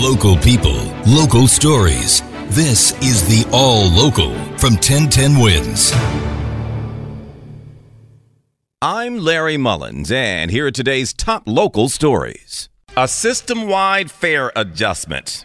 Local people, local stories. This is the All Local from 1010 Wins. I'm Larry Mullins, and here are today's top local stories. A system wide fare adjustment.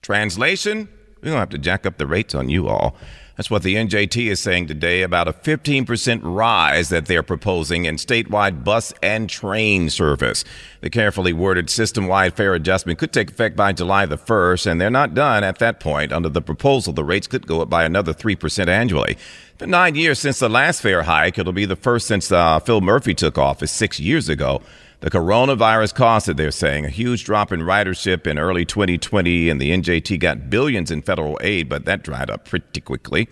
Translation? We don't have to jack up the rates on you all. That's what the NJT is saying today about a 15% rise that they're proposing in statewide bus and train service. The carefully worded system wide fare adjustment could take effect by July the 1st, and they're not done at that point. Under the proposal, the rates could go up by another 3% annually. It's been nine years since the last fare hike. It'll be the first since uh, Phil Murphy took office six years ago. The coronavirus caused it, they're saying, a huge drop in ridership in early 2020, and the NJT got billions in federal aid, but that dried up pretty quickly.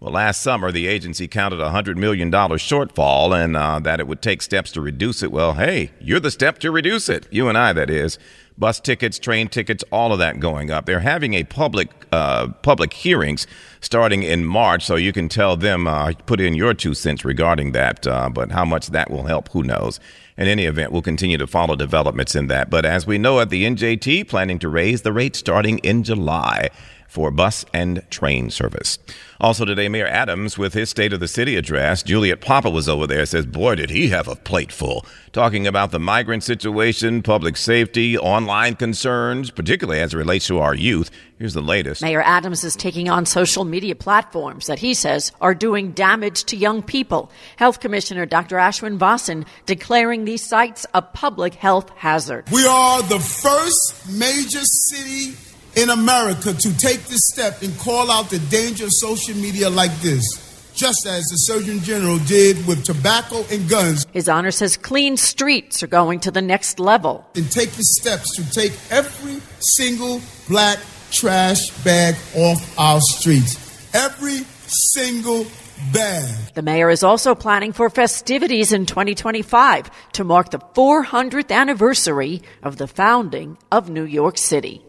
Well, last summer, the agency counted a $100 million shortfall and uh, that it would take steps to reduce it. Well, hey, you're the step to reduce it. You and I, that is. Bus tickets, train tickets, all of that going up. They're having a public uh, public hearings starting in March, so you can tell them, uh, put in your two cents regarding that. Uh, but how much that will help, who knows? In any event, we'll continue to follow developments in that. But as we know at the NJT, planning to raise the rate starting in July for bus and train service. Also today, Mayor Adams with his State of the City address. Juliet Papa was over there. Says, boy, did he have a plate full. Talking about the migrant situation, public safety, online concerns, particularly as it relates to our youth. Here's the latest. Mayor Adams is taking on social media platforms that he says are doing damage to young people. Health Commissioner Dr. Ashwin Vasan declaring these sites a public health hazard. We are the first major city in America to take this step and call out the danger of social media like this, just as the Surgeon General did with tobacco and guns. His honor says clean streets are going to the next level. And take the steps to take every single black trash bag off our streets. Every single bag. The mayor is also planning for festivities in 2025 to mark the 400th anniversary of the founding of New York City.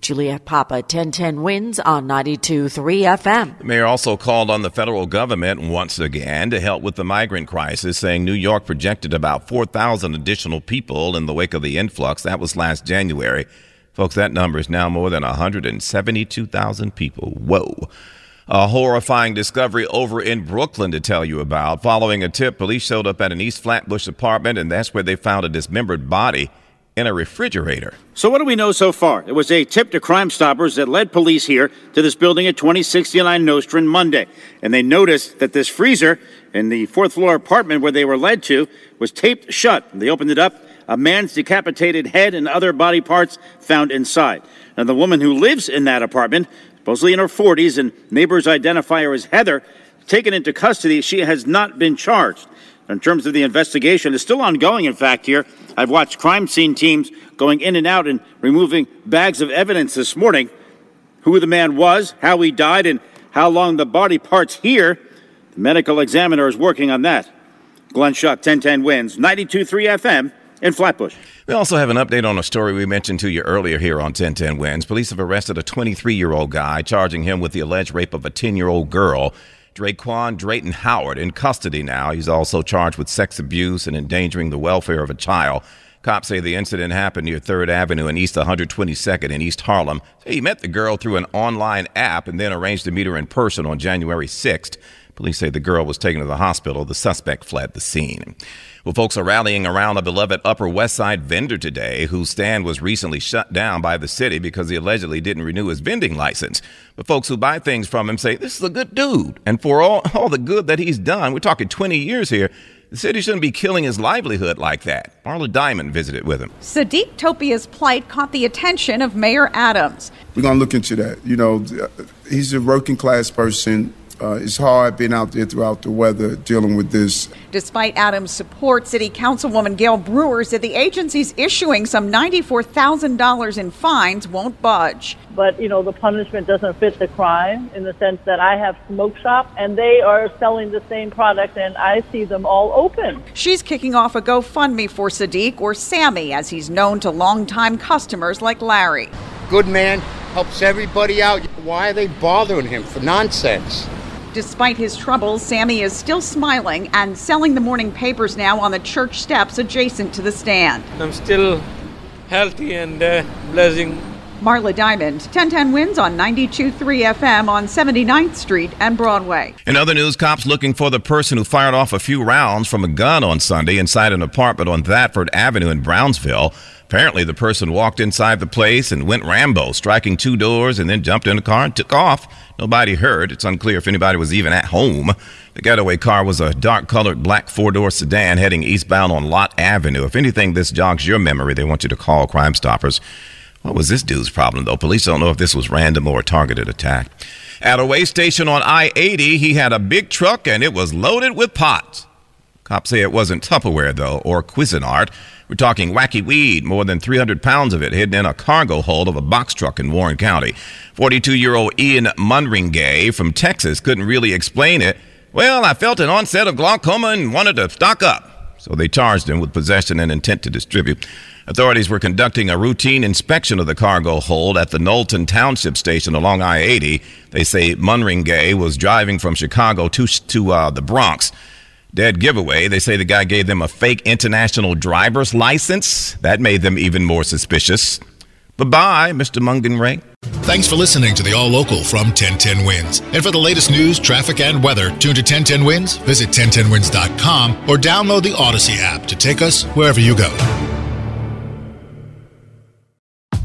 Juliet Papa, 1010 wins on 92.3 FM. The mayor also called on the federal government once again to help with the migrant crisis, saying New York projected about 4,000 additional people in the wake of the influx. That was last January. Folks, that number is now more than 172,000 people. Whoa. A horrifying discovery over in Brooklyn to tell you about. Following a tip, police showed up at an East Flatbush apartment, and that's where they found a dismembered body in a refrigerator. So, what do we know so far? It was a tip to Crime Stoppers that led police here to this building at 2069 Nostrand Monday. And they noticed that this freezer in the fourth floor apartment where they were led to was taped shut. They opened it up, a man's decapitated head and other body parts found inside. Now, the woman who lives in that apartment, supposedly in her 40s, and neighbors identify her as Heather, taken into custody. She has not been charged. In terms of the investigation, it's still ongoing, in fact, here. I've watched crime scene teams going in and out and removing bags of evidence this morning. Who the man was, how he died, and how long the body parts here. The medical examiner is working on that. Glenn Schuck, 1010 wins, 92.3 FM in Flatbush. We also have an update on a story we mentioned to you earlier here on 1010 Wins. Police have arrested a 23 year old guy, charging him with the alleged rape of a 10 year old girl. Draquan Drayton Howard in custody now. He's also charged with sex abuse and endangering the welfare of a child. Cops say the incident happened near 3rd Avenue and East 122nd in East Harlem. He met the girl through an online app and then arranged to meet her in person on January 6th. Police say the girl was taken to the hospital. The suspect fled the scene. Well, folks are rallying around a beloved Upper West Side vendor today whose stand was recently shut down by the city because he allegedly didn't renew his vending license. But folks who buy things from him say this is a good dude. And for all, all the good that he's done, we're talking 20 years here, the city shouldn't be killing his livelihood like that. Marla Diamond visited with him. Sadiq Topia's plight caught the attention of Mayor Adams. We're going to look into that. You know, he's a working class person uh, it's hard being out there throughout the weather dealing with this. Despite Adams' support, City Councilwoman Gale Brewer said the agency's issuing some $94,000 in fines won't budge. But, you know, the punishment doesn't fit the crime in the sense that I have smoke shop and they are selling the same product and I see them all open. She's kicking off a GoFundMe for Sadiq or Sammy as he's known to longtime customers like Larry. Good man, helps everybody out. Why are they bothering him for nonsense? Despite his troubles, Sammy is still smiling and selling the morning papers now on the church steps adjacent to the stand. I'm still healthy and uh, blessing. Marla Diamond, 1010 wins on 92.3 FM on 79th Street and Broadway. In other news, cops looking for the person who fired off a few rounds from a gun on Sunday inside an apartment on Thatford Avenue in Brownsville. Apparently, the person walked inside the place and went Rambo, striking two doors and then jumped in the car and took off. Nobody heard. It's unclear if anybody was even at home. The getaway car was a dark colored black four door sedan heading eastbound on Lott Avenue. If anything, this jogs your memory. They want you to call Crime Stoppers. What was this dude's problem, though? Police don't know if this was random or a targeted attack. At a way station on I 80, he had a big truck and it was loaded with pot. Cops say it wasn't Tupperware, though, or Cuisinart. We're talking wacky weed, more than 300 pounds of it hidden in a cargo hold of a box truck in Warren County. 42 year old Ian Munringay from Texas couldn't really explain it. Well, I felt an onset of glaucoma and wanted to stock up. So they charged him with possession and intent to distribute. Authorities were conducting a routine inspection of the cargo hold at the Knowlton Township station along I 80. They say Munringay was driving from Chicago to, to uh, the Bronx. Dead giveaway. They say the guy gave them a fake international driver's license. That made them even more suspicious. Bye bye, Mr. Mungan Ray. Thanks for listening to the All Local from 1010 Wins. And for the latest news, traffic, and weather, tune to 1010 Wins, visit 1010wins.com, or download the Odyssey app to take us wherever you go.